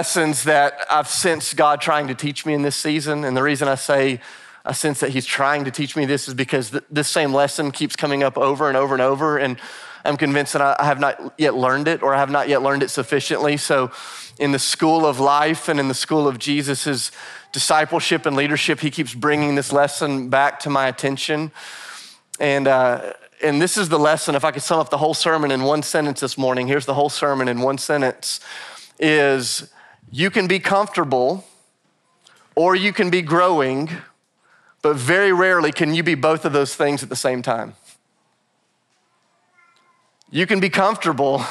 lessons that I've sensed God trying to teach me in this season. And the reason I say I sense that He's trying to teach me this is because th- this same lesson keeps coming up over and over and over. And I'm convinced that I have not yet learned it or I have not yet learned it sufficiently. So, in the school of life and in the school of Jesus' discipleship and leadership, He keeps bringing this lesson back to my attention. And, uh, and this is the lesson. If I could sum up the whole sermon in one sentence this morning, here's the whole sermon in one sentence is you can be comfortable or you can be growing, but very rarely can you be both of those things at the same time. You can be comfortable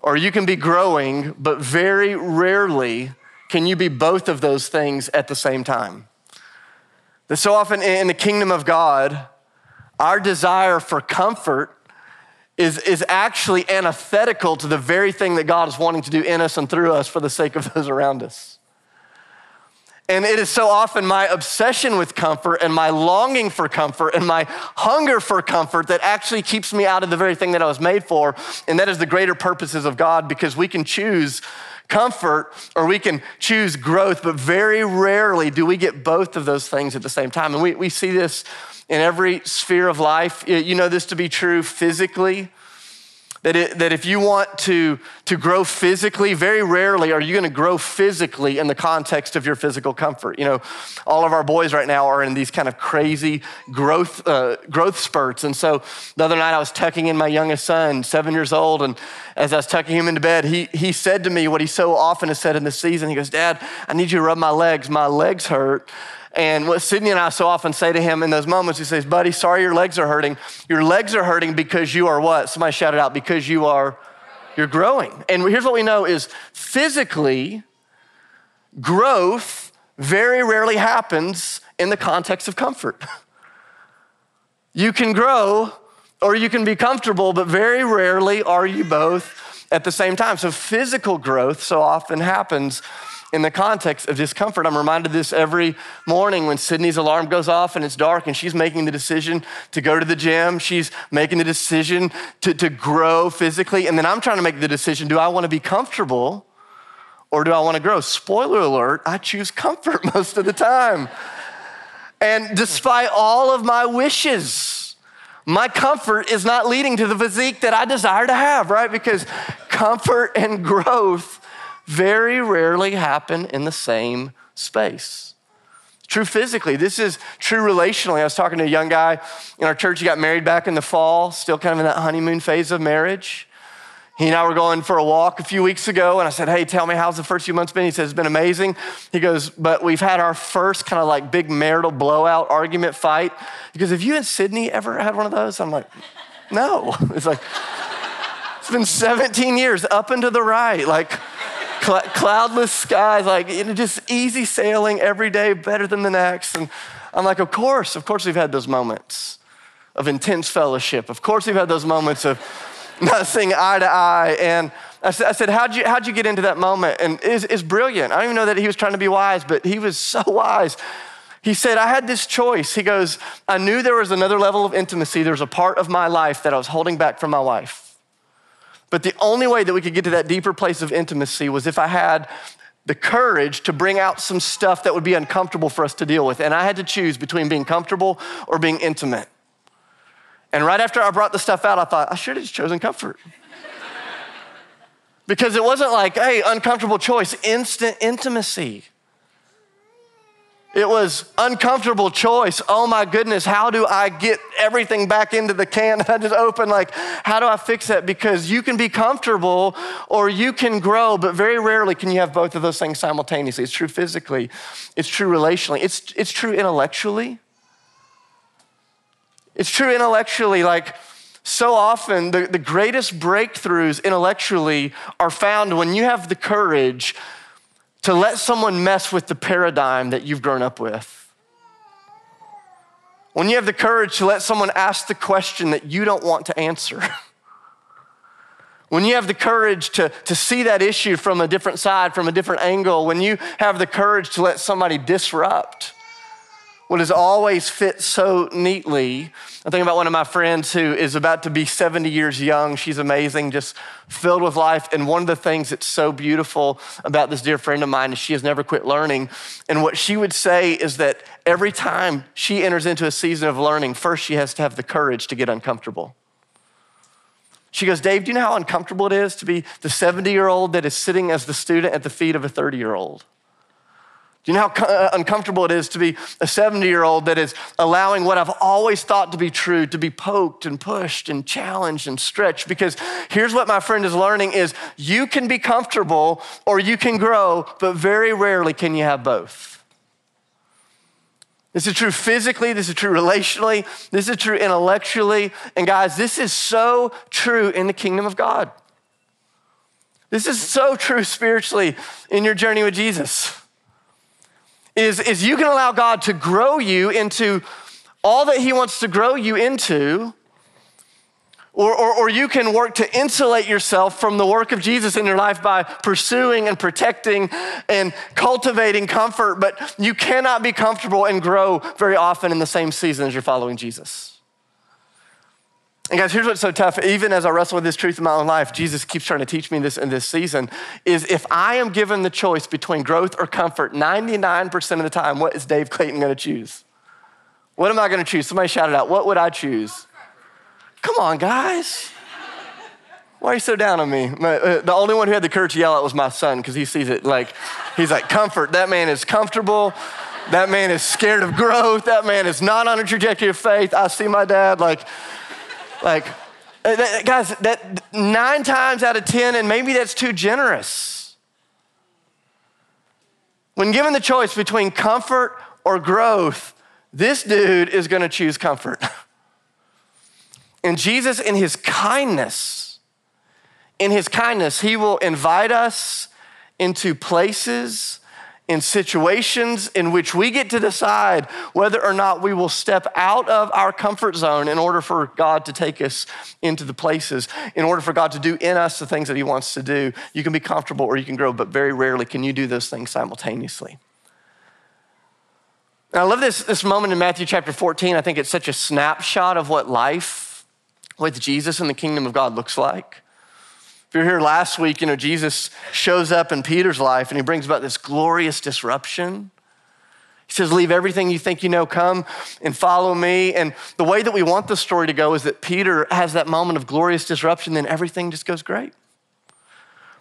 or you can be growing, but very rarely can you be both of those things at the same time. That so often in the kingdom of God, our desire for comfort is, is actually antithetical to the very thing that God is wanting to do in us and through us for the sake of those around us. And it is so often my obsession with comfort and my longing for comfort and my hunger for comfort that actually keeps me out of the very thing that I was made for. And that is the greater purposes of God because we can choose comfort or we can choose growth, but very rarely do we get both of those things at the same time. And we, we see this in every sphere of life. You know this to be true physically. That, it, that if you want to, to grow physically, very rarely are you going to grow physically in the context of your physical comfort. You know, all of our boys right now are in these kind of crazy growth, uh, growth spurts. And so the other night I was tucking in my youngest son, seven years old, and as I was tucking him into bed, he, he said to me what he so often has said in this season. He goes, Dad, I need you to rub my legs. My legs hurt. And what Sydney and I so often say to him in those moments, he says, Buddy, sorry your legs are hurting. Your legs are hurting because you are what? Somebody shout it out, because you are you're growing. And here's what we know is physically, growth very rarely happens in the context of comfort. You can grow or you can be comfortable, but very rarely are you both at the same time. So physical growth so often happens in the context of discomfort. I'm reminded of this every morning when Sydney's alarm goes off and it's dark and she's making the decision to go to the gym. She's making the decision to, to grow physically. And then I'm trying to make the decision do I want to be comfortable or do I want to grow? Spoiler alert, I choose comfort most of the time. And despite all of my wishes, my comfort is not leading to the physique that I desire to have, right? Because comfort and growth very rarely happen in the same space. True physically, this is true relationally. I was talking to a young guy in our church. He got married back in the fall, still kind of in that honeymoon phase of marriage. He and I were going for a walk a few weeks ago, and I said, Hey, tell me, how's the first few months been? He says, It's been amazing. He goes, But we've had our first kind of like big marital blowout argument fight. Because have you and Sydney ever had one of those? I'm like, No. It's like, It's been 17 years up and to the right. Like, cloudless skies, like you know, just easy sailing every day, better than the next. And I'm like, of course, of course, we've had those moments of intense fellowship. Of course, we've had those moments of not seeing eye to eye. And I said, I said how'd, you, how'd you get into that moment? And it's, it's brilliant. I don't even know that he was trying to be wise, but he was so wise. He said, I had this choice. He goes, I knew there was another level of intimacy. There was a part of my life that I was holding back from my wife. But the only way that we could get to that deeper place of intimacy was if I had the courage to bring out some stuff that would be uncomfortable for us to deal with. And I had to choose between being comfortable or being intimate. And right after I brought the stuff out, I thought, I should have chosen comfort. because it wasn't like, hey, uncomfortable choice, instant intimacy. It was uncomfortable choice. Oh my goodness, how do I get everything back into the can I just opened? Like, how do I fix that? Because you can be comfortable or you can grow, but very rarely can you have both of those things simultaneously. It's true physically, it's true relationally, it's, it's true intellectually. It's true intellectually, like, so often the, the greatest breakthroughs intellectually are found when you have the courage to let someone mess with the paradigm that you've grown up with. When you have the courage to let someone ask the question that you don't want to answer. when you have the courage to, to see that issue from a different side, from a different angle, when you have the courage to let somebody disrupt what has always fit so neatly. I think about one of my friends who is about to be 70 years young. She's amazing, just filled with life. And one of the things that's so beautiful about this dear friend of mine is she has never quit learning. And what she would say is that every time she enters into a season of learning, first she has to have the courage to get uncomfortable. She goes, Dave, do you know how uncomfortable it is to be the 70 year old that is sitting as the student at the feet of a 30 year old? Do you know how uh, uncomfortable it is to be a 70 year old that is allowing what I've always thought to be true to be poked and pushed and challenged and stretched? Because here's what my friend is learning is you can be comfortable or you can grow, but very rarely can you have both. This is true physically, this is true relationally, this is true intellectually. And guys, this is so true in the kingdom of God. This is so true spiritually in your journey with Jesus is, is you can allow God to grow you into all that He wants to grow you into, or, or, or, you can work to insulate yourself from the work of Jesus in your life by pursuing and protecting and cultivating comfort, but you cannot be comfortable and grow very often in the same season as you're following Jesus. And guys, here's what's so tough. Even as I wrestle with this truth in my own life, Jesus keeps trying to teach me this in this season. Is if I am given the choice between growth or comfort, 99% of the time, what is Dave Clayton going to choose? What am I going to choose? Somebody shout it out. What would I choose? Come on, guys. Why are you so down on me? Uh, the only one who had the courage to yell out was my son because he sees it like, he's like, comfort. That man is comfortable. That man is scared of growth. That man is not on a trajectory of faith. I see my dad like, like, uh, guys, that nine times out of 10, and maybe that's too generous. When given the choice between comfort or growth, this dude is gonna choose comfort. and Jesus, in his kindness, in his kindness, he will invite us into places in situations in which we get to decide whether or not we will step out of our comfort zone in order for God to take us into the places, in order for God to do in us the things that He wants to do. You can be comfortable or you can grow, but very rarely can you do those things simultaneously. And I love this, this moment in Matthew chapter 14. I think it's such a snapshot of what life with Jesus in the kingdom of God looks like. If you're here last week, you know, Jesus shows up in Peter's life and he brings about this glorious disruption. He says, Leave everything you think you know, come and follow me. And the way that we want the story to go is that Peter has that moment of glorious disruption, then everything just goes great.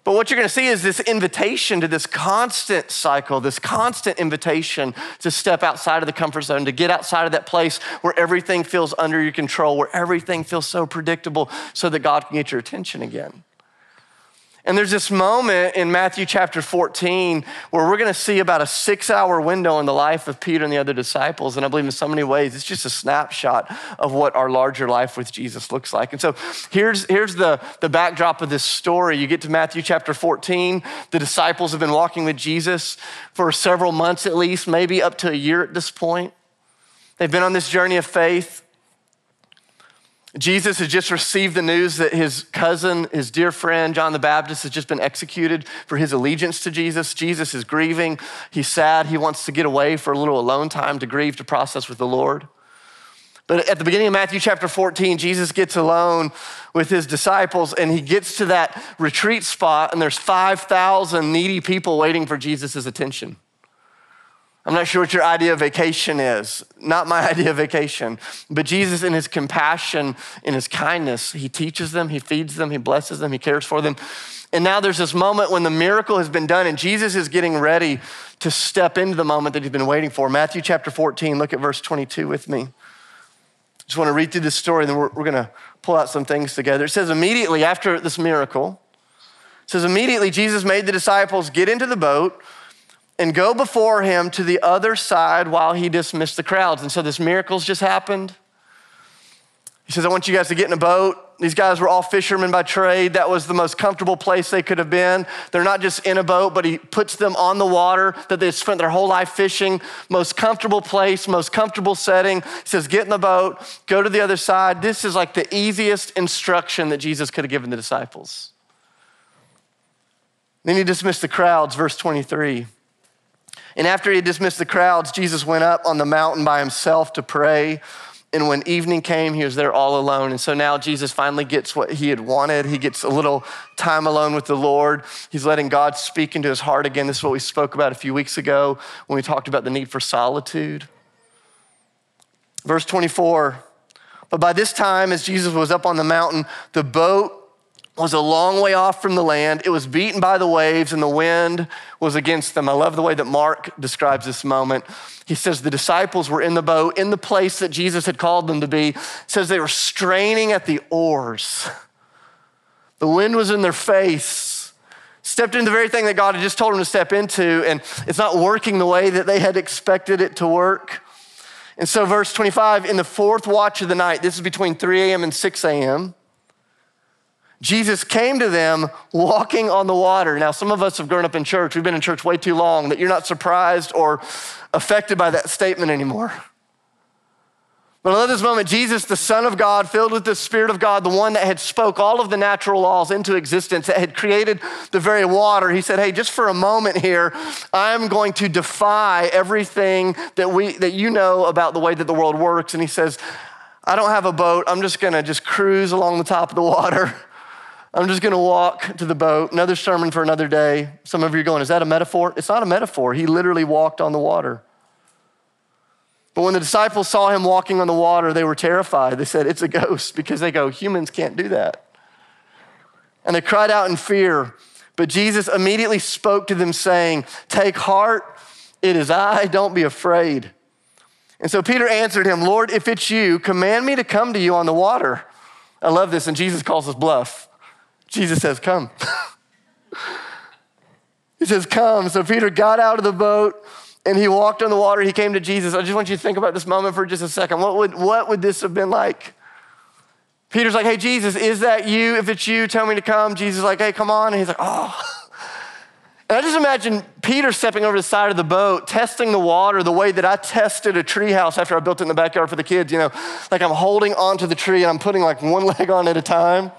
But what you're going to see is this invitation to this constant cycle, this constant invitation to step outside of the comfort zone, to get outside of that place where everything feels under your control, where everything feels so predictable, so that God can get your attention again. And there's this moment in Matthew chapter 14 where we're going to see about a six hour window in the life of Peter and the other disciples. And I believe in so many ways, it's just a snapshot of what our larger life with Jesus looks like. And so here's, here's the, the backdrop of this story. You get to Matthew chapter 14. The disciples have been walking with Jesus for several months at least, maybe up to a year at this point. They've been on this journey of faith. Jesus has just received the news that his cousin, his dear friend, John the Baptist, has just been executed for his allegiance to Jesus. Jesus is grieving. He's sad. He wants to get away for a little alone time to grieve, to process with the Lord. But at the beginning of Matthew chapter 14, Jesus gets alone with his disciples and he gets to that retreat spot, and there's 5,000 needy people waiting for Jesus' attention. I'm not sure what your idea of vacation is. Not my idea of vacation. But Jesus, in his compassion, in his kindness, he teaches them, he feeds them, he blesses them, he cares for them. And now there's this moment when the miracle has been done and Jesus is getting ready to step into the moment that he's been waiting for. Matthew chapter 14, look at verse 22 with me. Just want to read through this story, and then we're, we're going to pull out some things together. It says, immediately after this miracle, it says, immediately Jesus made the disciples get into the boat and go before him to the other side while he dismissed the crowds. And so this miracle's just happened. He says, I want you guys to get in a boat. These guys were all fishermen by trade. That was the most comfortable place they could have been. They're not just in a boat, but he puts them on the water that they spent their whole life fishing. Most comfortable place, most comfortable setting. He says, Get in the boat, go to the other side. This is like the easiest instruction that Jesus could have given the disciples. Then he dismissed the crowds, verse 23. And after he had dismissed the crowds, Jesus went up on the mountain by himself to pray. And when evening came, he was there all alone. And so now Jesus finally gets what he had wanted. He gets a little time alone with the Lord. He's letting God speak into his heart again. This is what we spoke about a few weeks ago when we talked about the need for solitude. Verse 24 But by this time, as Jesus was up on the mountain, the boat was a long way off from the land. It was beaten by the waves, and the wind was against them. I love the way that Mark describes this moment. He says the disciples were in the boat, in the place that Jesus had called them to be. It says they were straining at the oars. The wind was in their face. Stepped into the very thing that God had just told them to step into, and it's not working the way that they had expected it to work. And so, verse 25, in the fourth watch of the night, this is between 3 a.m. and 6 a.m., Jesus came to them walking on the water. Now, some of us have grown up in church. We've been in church way too long that you're not surprised or affected by that statement anymore. But I love this moment. Jesus, the Son of God, filled with the Spirit of God, the one that had spoke all of the natural laws into existence, that had created the very water, he said, Hey, just for a moment here, I'm going to defy everything that we that you know about the way that the world works. And he says, I don't have a boat. I'm just gonna just cruise along the top of the water. I'm just gonna walk to the boat. Another sermon for another day. Some of you are going, Is that a metaphor? It's not a metaphor. He literally walked on the water. But when the disciples saw him walking on the water, they were terrified. They said, It's a ghost, because they go, Humans can't do that. And they cried out in fear. But Jesus immediately spoke to them, saying, Take heart, it is I, don't be afraid. And so Peter answered him, Lord, if it's you, command me to come to you on the water. I love this, and Jesus calls us bluff. Jesus says, Come. he says, Come. So Peter got out of the boat and he walked on the water. He came to Jesus. I just want you to think about this moment for just a second. What would, what would this have been like? Peter's like, Hey, Jesus, is that you? If it's you, tell me to come. Jesus like, Hey, come on. And he's like, Oh. And I just imagine Peter stepping over the side of the boat, testing the water the way that I tested a treehouse after I built it in the backyard for the kids. You know, like I'm holding onto the tree and I'm putting like one leg on at a time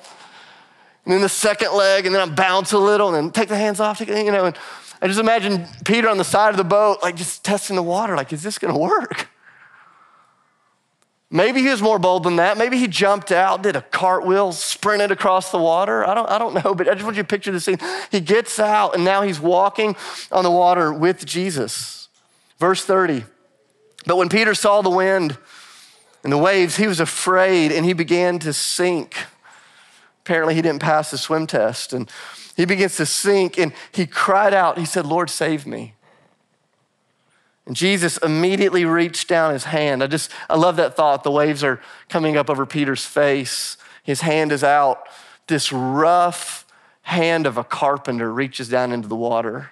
and then the second leg, and then I bounce a little, and then take the hands off, you know. And I just imagine Peter on the side of the boat, like just testing the water, like, is this gonna work? Maybe he was more bold than that. Maybe he jumped out, did a cartwheel, sprinted across the water. I don't, I don't know, but I just want you to picture the scene. He gets out, and now he's walking on the water with Jesus. Verse 30. But when Peter saw the wind and the waves, he was afraid and he began to sink. Apparently, he didn't pass the swim test. And he begins to sink and he cried out. He said, Lord, save me. And Jesus immediately reached down his hand. I just, I love that thought. The waves are coming up over Peter's face. His hand is out. This rough hand of a carpenter reaches down into the water.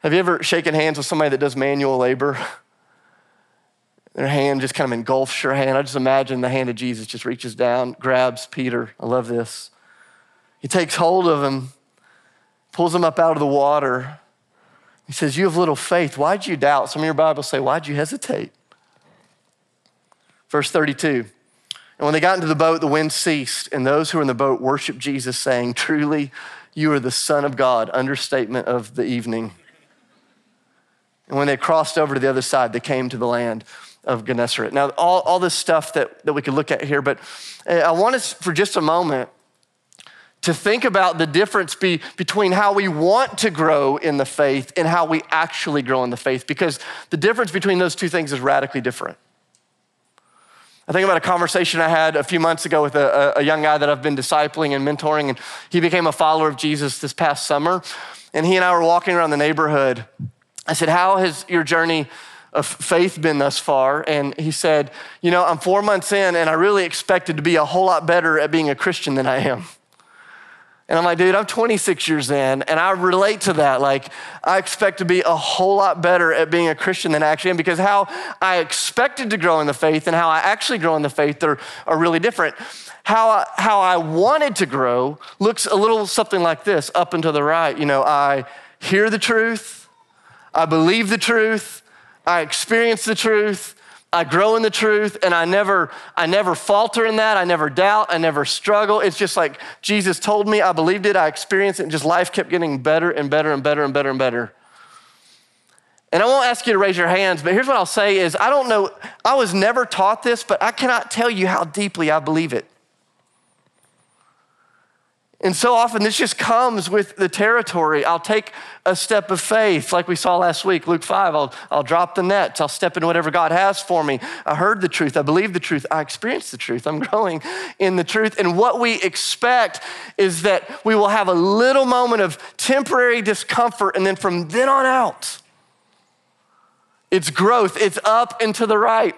Have you ever shaken hands with somebody that does manual labor? Their hand just kind of engulfs your hand. I just imagine the hand of Jesus just reaches down, grabs Peter. I love this. He takes hold of him, pulls him up out of the water. He says, You have little faith. Why'd you doubt? Some of your Bibles say, Why'd you hesitate? Verse 32. And when they got into the boat, the wind ceased, and those who were in the boat worshiped Jesus, saying, Truly, you are the Son of God. Understatement of the evening. And when they crossed over to the other side, they came to the land of Gennesaret. Now, all, all this stuff that, that we could look at here, but uh, I want us for just a moment to think about the difference be, between how we want to grow in the faith and how we actually grow in the faith, because the difference between those two things is radically different. I think about a conversation I had a few months ago with a, a, young guy that I've been discipling and mentoring, and he became a follower of Jesus this past summer. And he and I were walking around the neighborhood. I said, How has your journey of faith been thus far? And he said, You know, I'm four months in and I really expected to be a whole lot better at being a Christian than I am. And I'm like, dude, I'm 26 years in, and I relate to that. Like, I expect to be a whole lot better at being a Christian than I actually am because how I expected to grow in the faith and how I actually grow in the faith are, are really different. How I, how I wanted to grow looks a little something like this up and to the right. You know, I hear the truth, I believe the truth, I experience the truth, I grow in the truth, and I never, I never falter in that. I never doubt. I never struggle. It's just like Jesus told me, I believed it, I experienced it, and just life kept getting better and better and better and better and better. And I won't ask you to raise your hands, but here's what I'll say is I don't know, I was never taught this, but I cannot tell you how deeply I believe it. And so often this just comes with the territory. I'll take a step of faith, like we saw last week, Luke 5. I'll, I'll drop the nets. I'll step into whatever God has for me. I heard the truth. I believe the truth. I experienced the truth. I'm growing in the truth. And what we expect is that we will have a little moment of temporary discomfort, and then from then on out, it's growth, it's up and to the right.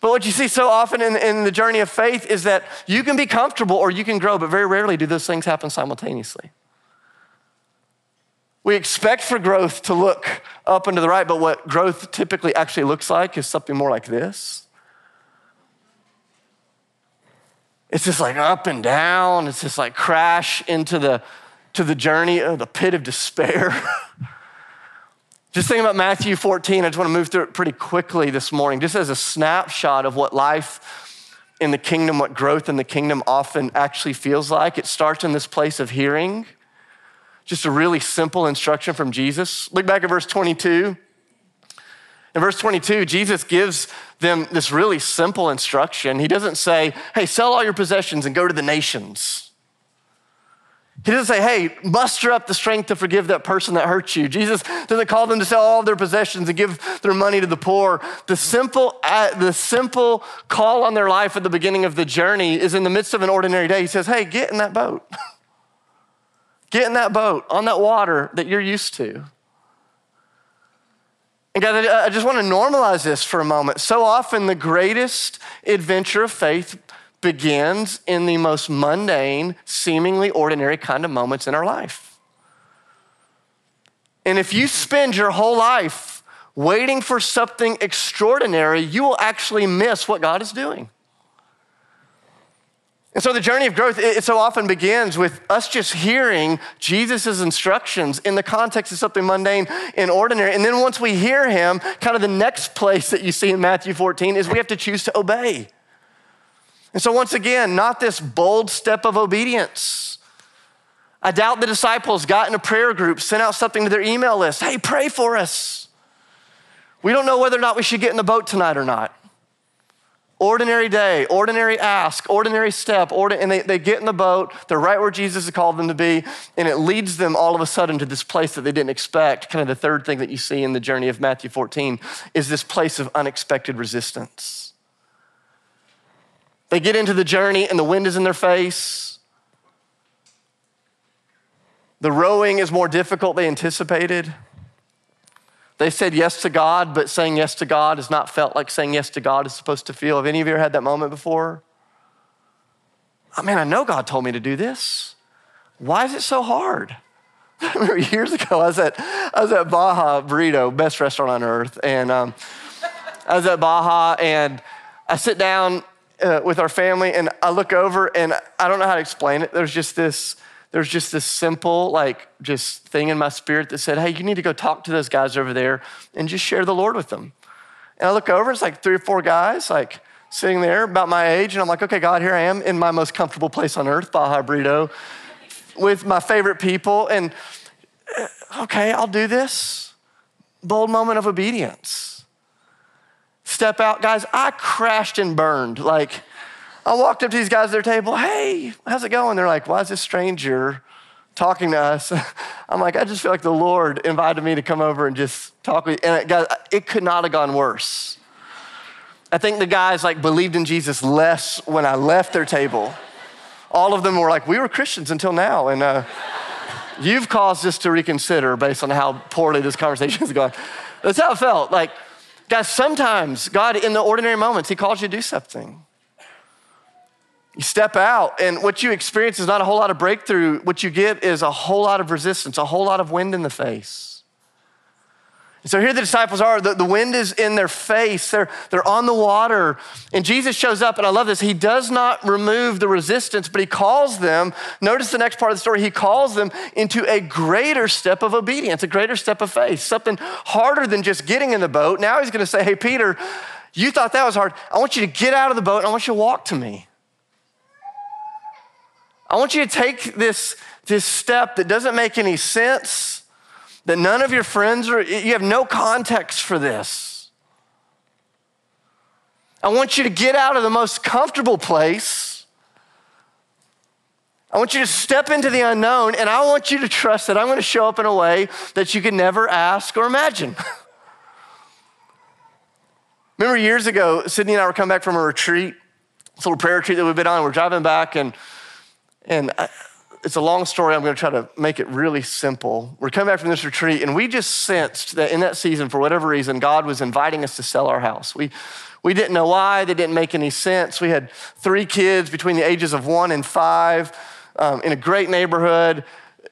But what you see so often in, in the journey of faith is that you can be comfortable or you can grow, but very rarely do those things happen simultaneously. We expect for growth to look up and to the right, but what growth typically actually looks like is something more like this. It's just like up and down. It's just like crash into the to the journey of the pit of despair. Just think about Matthew 14. I just want to move through it pretty quickly this morning, just as a snapshot of what life in the kingdom, what growth in the kingdom often actually feels like. It starts in this place of hearing, just a really simple instruction from Jesus. Look back at verse 22. In verse 22, Jesus gives them this really simple instruction. He doesn't say, hey, sell all your possessions and go to the nations. He doesn't say, hey, muster up the strength to forgive that person that hurt you. Jesus doesn't call them to sell all their possessions and give their money to the poor. The simple, uh, the simple call on their life at the beginning of the journey is in the midst of an ordinary day. He says, hey, get in that boat. get in that boat on that water that you're used to. And guys, I just want to normalize this for a moment. So often, the greatest adventure of faith begins in the most mundane, seemingly ordinary kind of moments in our life. And if you spend your whole life waiting for something extraordinary, you will actually miss what God is doing. And so the journey of growth, it so often begins with us just hearing Jesus' instructions in the context of something mundane and ordinary. And then once we hear him, kind of the next place that you see in Matthew 14 is we have to choose to obey. And so, once again, not this bold step of obedience. I doubt the disciples got in a prayer group, sent out something to their email list hey, pray for us. We don't know whether or not we should get in the boat tonight or not. Ordinary day, ordinary ask, ordinary step, and they, they get in the boat, they're right where Jesus has called them to be, and it leads them all of a sudden to this place that they didn't expect. Kind of the third thing that you see in the journey of Matthew 14 is this place of unexpected resistance. They get into the journey and the wind is in their face. The rowing is more difficult than anticipated. They said yes to God, but saying yes to God has not felt like saying yes to God is supposed to feel. Have any of you ever had that moment before? I mean, I know God told me to do this. Why is it so hard? I remember years ago, I was at, I was at Baja Burrito, best restaurant on earth. And um, I was at Baja and I sit down uh, with our family, and I look over, and I don't know how to explain it. There's just this, there's just this simple, like, just thing in my spirit that said, "Hey, you need to go talk to those guys over there and just share the Lord with them." And I look over, it's like three or four guys, like sitting there about my age, and I'm like, "Okay, God, here I am in my most comfortable place on earth, Baja Burrito, with my favorite people, and uh, okay, I'll do this." Bold moment of obedience step out. Guys, I crashed and burned. Like, I walked up to these guys at their table. Hey, how's it going? They're like, why is this stranger talking to us? I'm like, I just feel like the Lord invited me to come over and just talk with you. And it, guys, it could not have gone worse. I think the guys like believed in Jesus less when I left their table. All of them were like, we were Christians until now. And uh, you've caused us to reconsider based on how poorly this conversation is going. That's how it felt. Like, Guys, sometimes God, in the ordinary moments, He calls you to do something. You step out, and what you experience is not a whole lot of breakthrough. What you get is a whole lot of resistance, a whole lot of wind in the face. So here the disciples are. The, the, wind is in their face. They're, they're on the water. And Jesus shows up, and I love this. He does not remove the resistance, but he calls them. Notice the next part of the story. He calls them into a greater step of obedience, a greater step of faith, something harder than just getting in the boat. Now he's going to say, Hey, Peter, you thought that was hard. I want you to get out of the boat, and I want you to walk to me. I want you to take this, this step that doesn't make any sense that none of your friends are, you have no context for this. I want you to get out of the most comfortable place. I want you to step into the unknown, and I want you to trust that I'm going to show up in a way that you could never ask or imagine. Remember years ago, Sydney and I were coming back from a retreat, this little prayer retreat that we've been on. We're driving back, and, and it's a long story. I'm going to try to make it really simple. We're coming back from this retreat, and we just sensed that in that season, for whatever reason, God was inviting us to sell our house. We, we didn't know why, they didn't make any sense. We had three kids between the ages of one and five um, in a great neighborhood.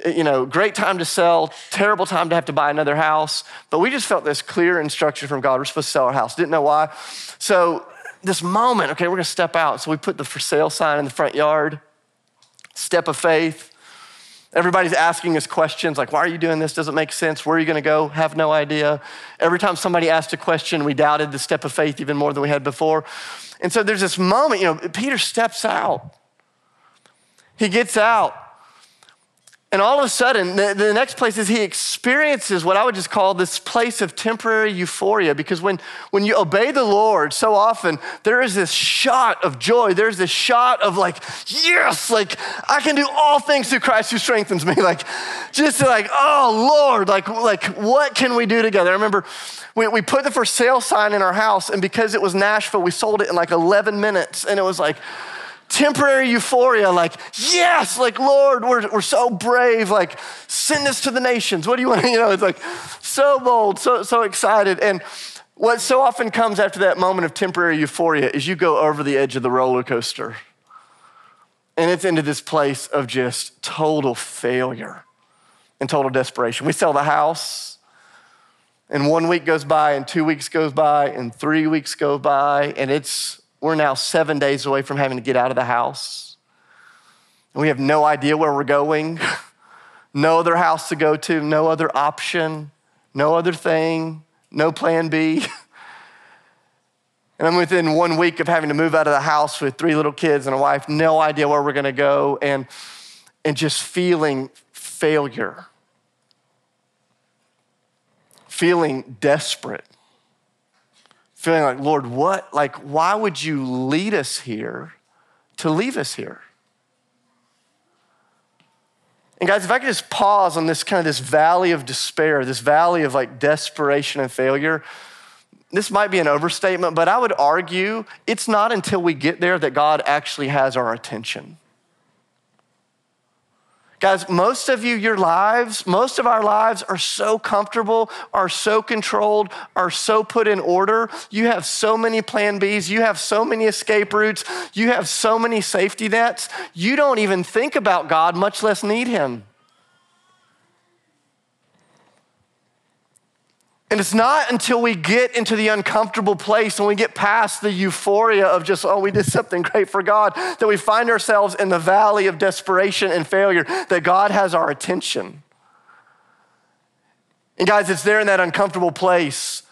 You know, great time to sell, terrible time to have to buy another house. But we just felt this clear instruction from God. We're supposed to sell our house. Didn't know why. So, this moment, okay, we're gonna step out. So, we put the for sale sign in the front yard step of faith. Everybody's asking us questions like, why are you doing this? Doesn't make sense. Where are you going to go? Have no idea. Every time somebody asked a question, we doubted the step of faith even more than we had before. And so there's this moment, you know, Peter steps out. He gets out. And all of a sudden, the, the, next place is he experiences what I would just call this place of temporary euphoria. Because when, when you obey the Lord, so often there is this shot of joy. There's this shot of like, yes, like I can do all things through Christ who strengthens me. Like, just like, oh Lord, like, like what can we do together? I remember we, we put the for sale sign in our house, and because it was Nashville, we sold it in like 11 minutes. And it was like, temporary euphoria, like, yes, like, Lord, we're, we're so brave, like, send this to the nations. What do you want? You know, it's like so bold, so, so excited. And what so often comes after that moment of temporary euphoria is you go over the edge of the roller coaster. And it's into this place of just total failure and total desperation. We sell the house, and one week goes by, and two weeks goes by, and three weeks go by, and it's we're now seven days away from having to get out of the house. And we have no idea where we're going, no other house to go to, no other option, no other thing, no plan B. And I'm within one week of having to move out of the house with three little kids and a wife, no idea where we're gonna go, and, and just feeling failure, feeling desperate feeling like, Lord, what? Like, why would you lead us here to leave us here? And guys, if I could just pause on this kind of this valley of despair, this valley of like desperation and failure, this might be an overstatement, but I would argue it's not until we get there that God actually has our attention. Guys, most of you, your lives, most of our lives are so comfortable, are so controlled, are so put in order. You have so many plan Bs, you have so many escape routes, you have so many safety nets. You don't even think about God, much less need Him. And it's not until we get into the uncomfortable place and we get past the euphoria of just, oh, we did something great for God, that we find ourselves in the valley of desperation and failure, that God has our attention. And guys, it's there in that uncomfortable place.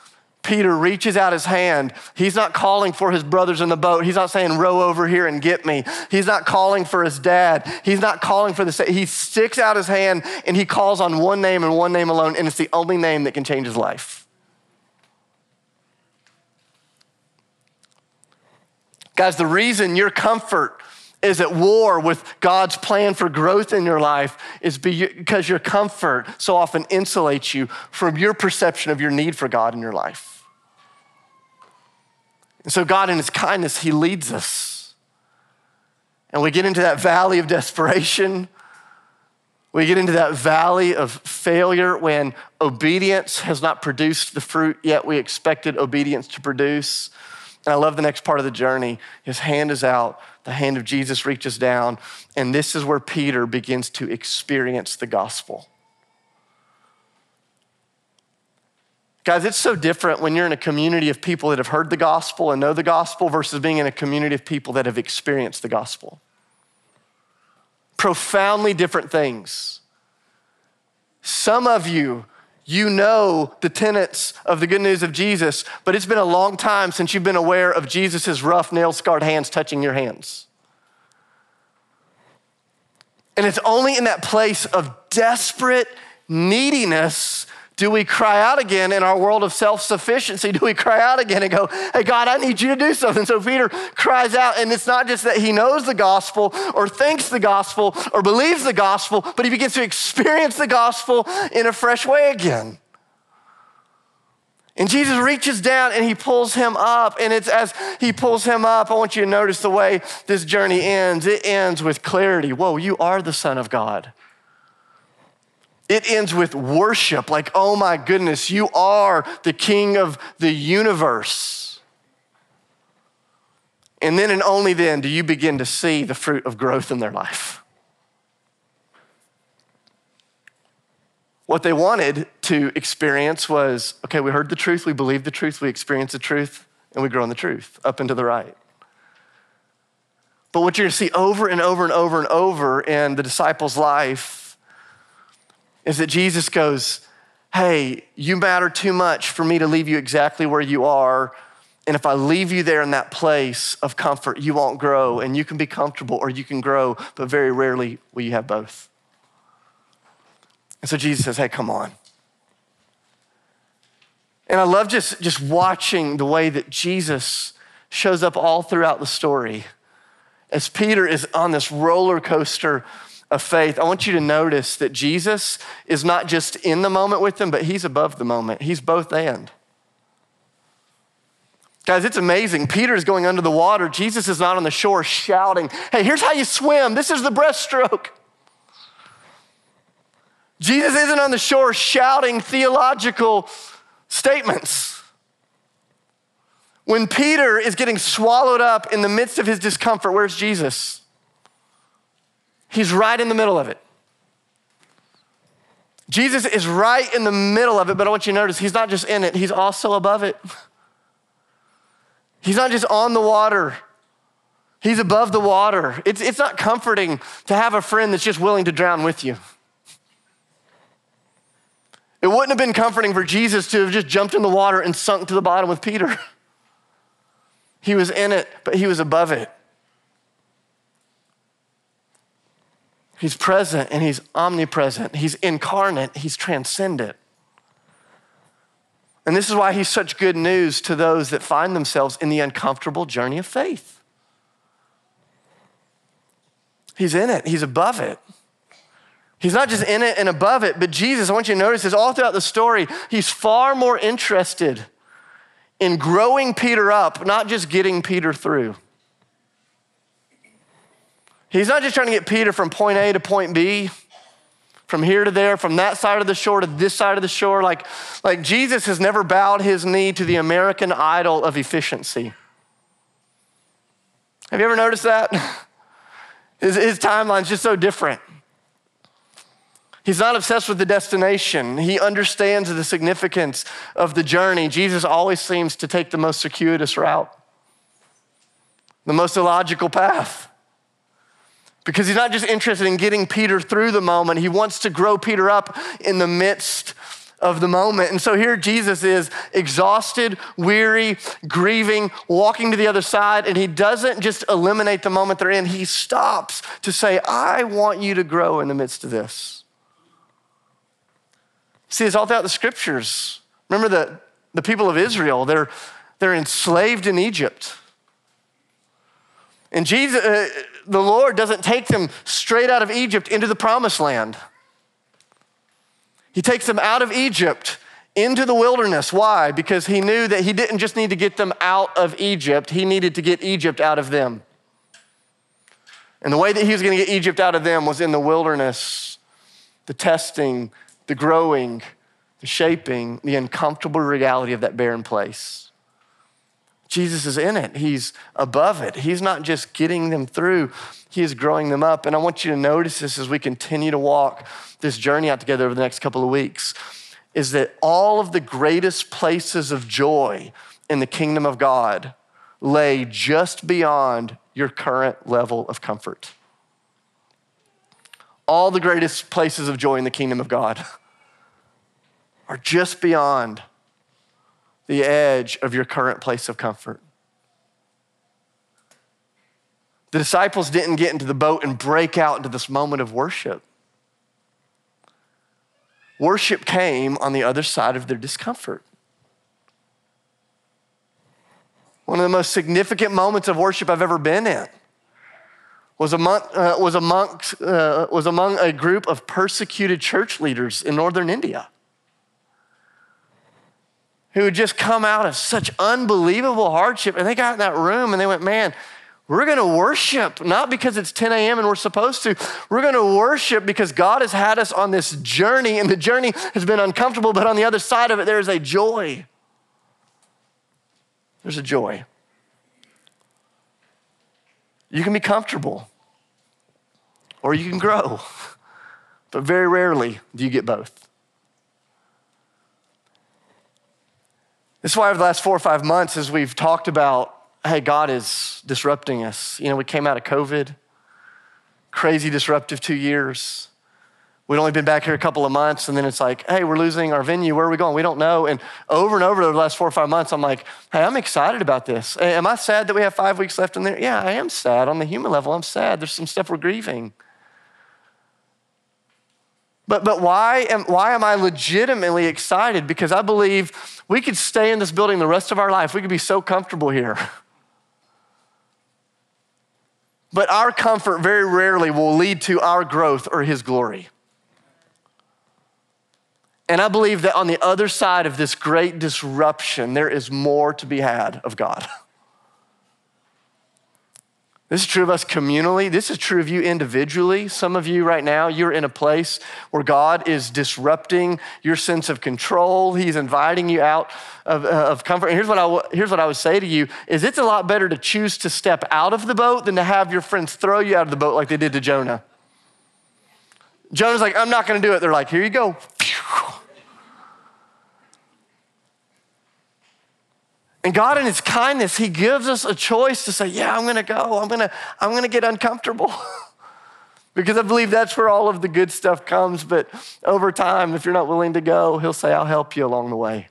Peter reaches out his hand. He's not calling for his brothers in the boat. He's not saying, row over here and get me. He's not calling for his dad. He's not calling for the. He sticks out his hand and he calls on one name and one name alone, and it's the only name that can change his life. Guys, the reason your comfort is at war with God's plan for growth in your life is because your comfort so often insulates you from your perception of your need for God in your life. And so, God, in His kindness, He leads us. And we get into that valley of desperation. We get into that valley of failure when obedience has not produced the fruit yet we expected obedience to produce. And I love the next part of the journey. His hand is out, the hand of Jesus reaches down, and this is where Peter begins to experience the gospel. Guys, it's so different when you're in a community of people that have heard the gospel and know the gospel versus being in a community of people that have experienced the gospel. Profoundly different things. Some of you, you know the tenets of the good news of Jesus, but it's been a long time since you've been aware of Jesus' rough, nail scarred hands touching your hands. And it's only in that place of desperate neediness do we cry out again in our world of self sufficiency? Do we cry out again and go, Hey, God, I need you to do something? So Peter cries out, and it's not just that he knows the gospel or thinks the gospel or believes the gospel, but he begins to experience the gospel in a fresh way again. And Jesus reaches down and he pulls him up. And it's as he pulls him up, I want you to notice the way this journey ends. It ends with clarity. Whoa, you are the Son of God. It ends with worship, like, oh my goodness, you are the King of the universe. And then and only then do you begin to see the fruit of growth in their life. What they wanted to experience was okay, we heard the truth, we believe the truth, we experience the truth, and we grow in the truth up and to the right. But what you're gonna see over and over and over and over in the disciples' life is that Jesus goes, Hey, you matter too much for me to leave you exactly where you are. And if I leave you there in that place of comfort, you won't grow. And you can be comfortable or you can grow, but very rarely will you have both. And so Jesus says, Hey, come on. And I love just, just watching the way that Jesus shows up all throughout the story. As Peter is on this roller coaster of faith, I want you to notice that Jesus is not just in the moment with them, but he's above the moment. He's both and. Guys, it's amazing. Peter is going under the water. Jesus is not on the shore shouting, Hey, here's how you swim. This is the breaststroke. Jesus isn't on the shore shouting theological statements. When Peter is getting swallowed up in the midst of his discomfort, where's Jesus? He's right in the middle of it. Jesus is right in the middle of it, but I want you to notice he's not just in it, he's also above it. He's not just on the water, he's above the water. It's, it's not comforting to have a friend that's just willing to drown with you. It wouldn't have been comforting for Jesus to have just jumped in the water and sunk to the bottom with Peter. He was in it, but he was above it. He's present and he's omnipresent. He's incarnate. He's transcendent. And this is why he's such good news to those that find themselves in the uncomfortable journey of faith. He's in it, he's above it. He's not just in it and above it, but Jesus, I want you to notice this all throughout the story, he's far more interested in growing Peter up, not just getting Peter through. He's not just trying to get Peter from point A to point B, from here to there, from that side of the shore to this side of the shore. Like, like Jesus has never bowed his knee to the American idol of efficiency. Have you ever noticed that? His, his timeline's just so different. He's not obsessed with the destination. He understands the significance of the journey. Jesus always seems to take the most circuitous route, the most illogical path. Because he's not just interested in getting Peter through the moment, he wants to grow Peter up in the midst of the moment. And so here Jesus is exhausted, weary, grieving, walking to the other side, and he doesn't just eliminate the moment they're in, he stops to say, I want you to grow in the midst of this. See, it's all throughout the scriptures. Remember the, the people of Israel, they're, they're enslaved in Egypt. And Jesus, uh, the Lord doesn't take them straight out of Egypt into the promised land. He takes them out of Egypt into the wilderness. Why? Because he knew that he didn't just need to get them out of Egypt, he needed to get Egypt out of them. And the way that he was going to get Egypt out of them was in the wilderness, the testing, the growing, the shaping, the uncomfortable reality of that barren place. Jesus is in it. He's above it. He's not just getting them through, He is growing them up. And I want you to notice this as we continue to walk this journey out together over the next couple of weeks is that all of the greatest places of joy in the kingdom of God lay just beyond your current level of comfort all the greatest places of joy in the kingdom of God are just beyond the edge of your current place of comfort. The disciples didn't get into the boat and break out into this moment of worship. Worship came on the other side of their discomfort. One of the most significant moments of worship I've ever been in was among, uh, was, among, uh, was among a group of persecuted church leaders in northern India who had just come out of such unbelievable hardship. And they got in that room and they went, Man, we're going to worship, not because it's 10 a.m. and we're supposed to. We're going to worship because God has had us on this journey, and the journey has been uncomfortable, but on the other side of it, there is a joy. There's a joy. You can be comfortable or you can grow, but very rarely do you get both. This is why over the last four or five months, as we've talked about, hey, God is disrupting us. You know, we came out of COVID, crazy disruptive two years. We'd only been back here a couple of months, and then it's like, hey, we're losing our venue. Where are we going? We don't know. And over and over the last four or five months, I'm like, hey, I'm excited about this. Am I sad that we have five weeks left in there? Yeah, I am sad. On the human level, I'm sad. There's some stuff we're grieving. But, but why, am, why am I legitimately excited? Because I believe we could stay in this building the rest of our life. We could be so comfortable here. But our comfort very rarely will lead to our growth or His glory. And I believe that on the other side of this great disruption, there is more to be had of God. This is true of us communally. This is true of you individually. Some of you right now, you're in a place where God is disrupting your sense of control. He's inviting you out of, uh, of comfort. And here's what, I, here's what I would say to you is it's a lot better to choose to step out of the boat than to have your friends throw you out of the boat like they did to Jonah. Jonah's like, I'm not going to do it. They're like, here you go. And God, in His kindness, He gives us a choice to say, Yeah, I'm gonna go. I'm gonna, I'm gonna get uncomfortable. because I believe that's where all of the good stuff comes. But over time, if you're not willing to go, He'll say, I'll help you along the way.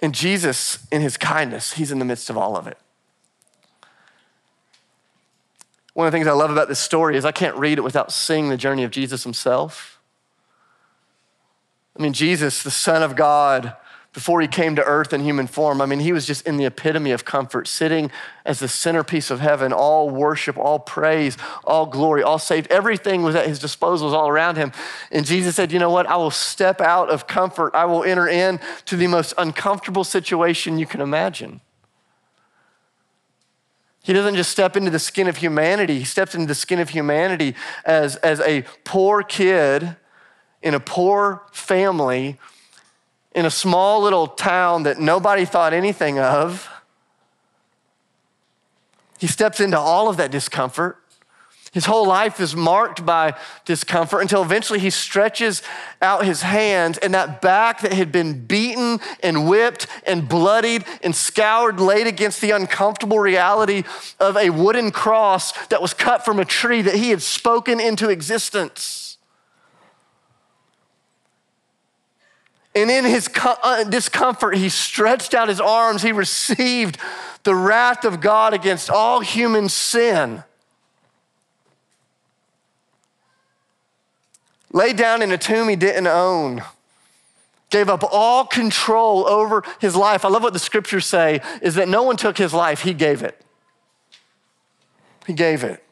And Jesus, in His kindness, He's in the midst of all of it. One of the things I love about this story is I can't read it without seeing the journey of Jesus Himself. I mean, Jesus, the Son of God, before he came to earth in human form. I mean, he was just in the epitome of comfort, sitting as the centerpiece of heaven, all worship, all praise, all glory, all saved. Everything was at his disposal, was all around him. And Jesus said, You know what? I will step out of comfort. I will enter into the most uncomfortable situation you can imagine. He doesn't just step into the skin of humanity, he steps into the skin of humanity as, as a poor kid in a poor family in a small little town that nobody thought anything of. He steps into all of that discomfort. His whole life is marked by discomfort until eventually he stretches out his hands, and that back that had been beaten and whipped and bloodied and scoured, laid against the uncomfortable reality of a wooden cross that was cut from a tree that he had spoken into existence. And in his uh, discomfort, he stretched out his arms. He received the wrath of God against all human sin. Laid down in a tomb he didn't own. Gave up all control over his life. I love what the scriptures say is that no one took his life, he gave it. He gave it.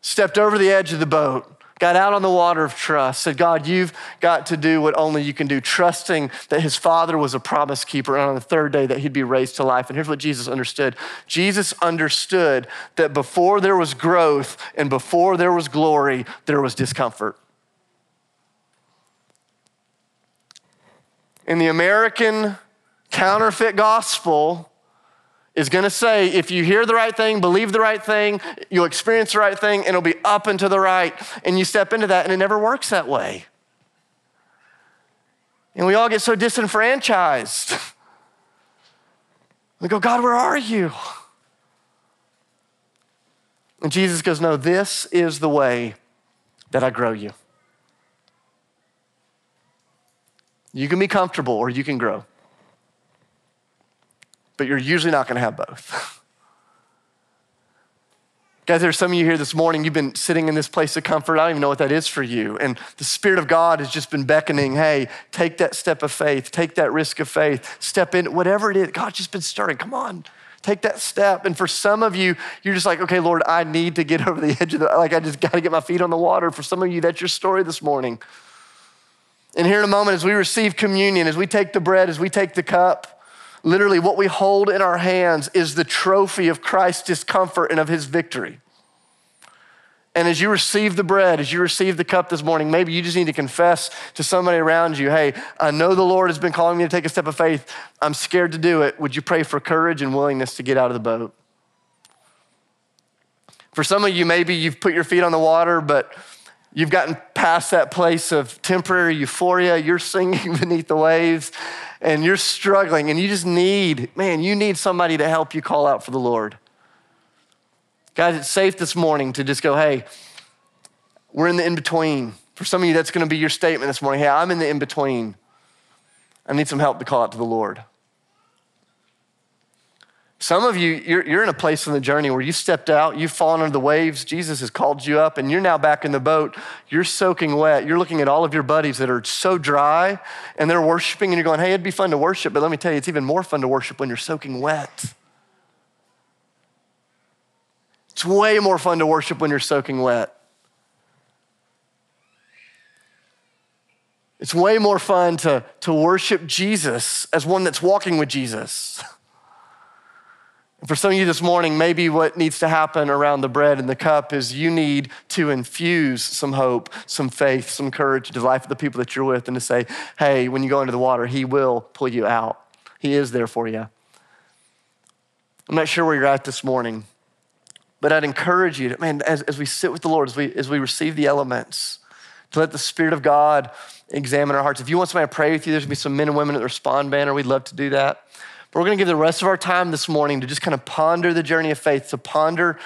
Stepped over the edge of the boat got out on the water of trust, said, God, you've got to do what only you can do, trusting that his father was a promise keeper, and on the third day that he'd be raised to life. And here's what Jesus understood Jesus understood that before there was growth and before there was glory, there was discomfort. In the American counterfeit gospel, is going to say if you hear the right thing, believe the right thing, you'll experience the right thing, and it'll be up and to the right. And you step into that, and it never works that way. And we all get so disenfranchised. We go, God, where are you? And Jesus goes, No, this is the way that I grow you. You can be comfortable or you can grow but you're usually not going to have both. Guys, there's some of you here this morning, you've been sitting in this place of comfort. I don't even know what that is for you. And the Spirit of God has just been beckoning, hey, take that step of faith, take that risk of faith, step in, whatever it is. God's just been stirring. Come on, take that step. And for some of you, you're just like, okay, Lord, I need to get over the edge of the, like, I just got to get my feet on the water. For some of you, that's your story this morning. And here in a moment, as we receive communion, as we take the bread, as we take the cup, Literally, what we hold in our hands is the trophy of Christ's discomfort and of his victory. And as you receive the bread, as you receive the cup this morning, maybe you just need to confess to somebody around you hey, I know the Lord has been calling me to take a step of faith. I'm scared to do it. Would you pray for courage and willingness to get out of the boat? For some of you, maybe you've put your feet on the water, but you've gotten past that place of temporary euphoria. You're singing beneath the waves and you're struggling and you just need, man, you need somebody to help you call out for the Lord. Guys, it's safe this morning to just go, hey, we're in the in between. For some of you, that's going to be your statement this morning. Hey, I'm in the in between. I need some help to call out to the Lord. Some of you, you're, you're in a place in the journey where you stepped out, you've fallen under the waves, Jesus has called you up, and you're now back in the boat. You're soaking wet. You're looking at all of your buddies that are so dry and they're worshiping, and you're going, hey, it'd be fun to worship, but let me tell you, it's even more fun to worship when you're soaking wet. It's way more fun to worship when you're soaking wet. It's way more fun to, to worship Jesus as one that's walking with Jesus. For some of you this morning, maybe what needs to happen around the bread and the cup is you need to infuse some hope, some faith, some courage into the life of the people that you're with and to say, hey, when you go into the water, He will pull you out. He is there for you. I'm not sure where you're at this morning, but I'd encourage you to, man, as, as we sit with the Lord, as we, as we receive the elements, to let the Spirit of God examine our hearts. If you want somebody to pray with you, there's gonna be some men and women at the Respond banner. We'd love to do that. But we're going to give the rest of our time this morning to just kind of ponder the journey of faith, to ponder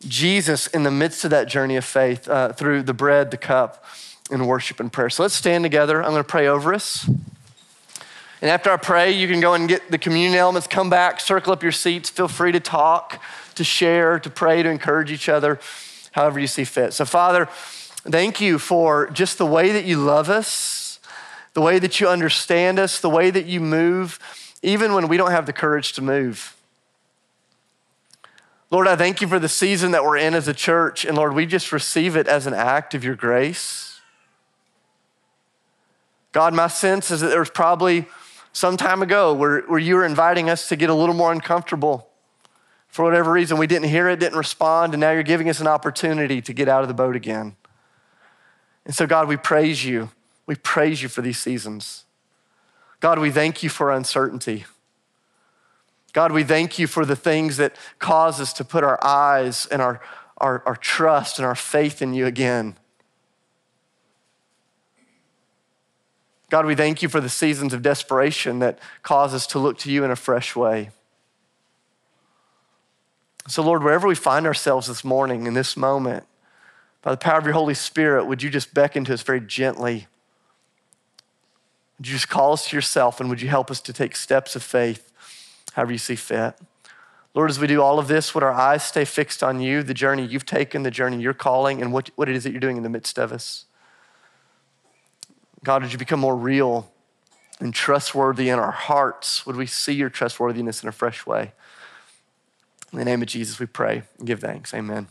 Jesus in the midst of that journey of faith uh, through the bread, the cup, and worship and prayer. So let's stand together. I'm going to pray over us. And after I pray, you can go and get the communion elements, come back, circle up your seats. Feel free to talk, to share, to pray, to encourage each other, however you see fit. So, Father, thank you for just the way that you love us, the way that you understand us, the way that you move even when we don't have the courage to move. Lord, I thank you for the season that we're in as a church. And Lord, we just receive it as an act of your grace. God, my sense is that there was probably some time ago where, where you were inviting us to get a little more uncomfortable. For whatever reason, we didn't hear it, didn't respond, and now you're giving us an opportunity to get out of the boat again. And so, God, we praise you. We praise you for these seasons. God, we thank you for uncertainty. God, we thank you for the things that cause us to put our eyes and our, our, our trust and our faith in you again. God, we thank you for the seasons of desperation that cause us to look to you in a fresh way. So, Lord, wherever we find ourselves this morning in this moment, by the power of your Holy Spirit, would you just beckon to us very gently? Would you just call us to yourself and would you help us to take steps of faith however you see fit? Lord, as we do all of this, would our eyes stay fixed on you, the journey you've taken, the journey you're calling, and what, what it is that you're doing in the midst of us? God, would you become more real and trustworthy in our hearts? Would we see your trustworthiness in a fresh way? In the name of Jesus, we pray and give thanks. Amen.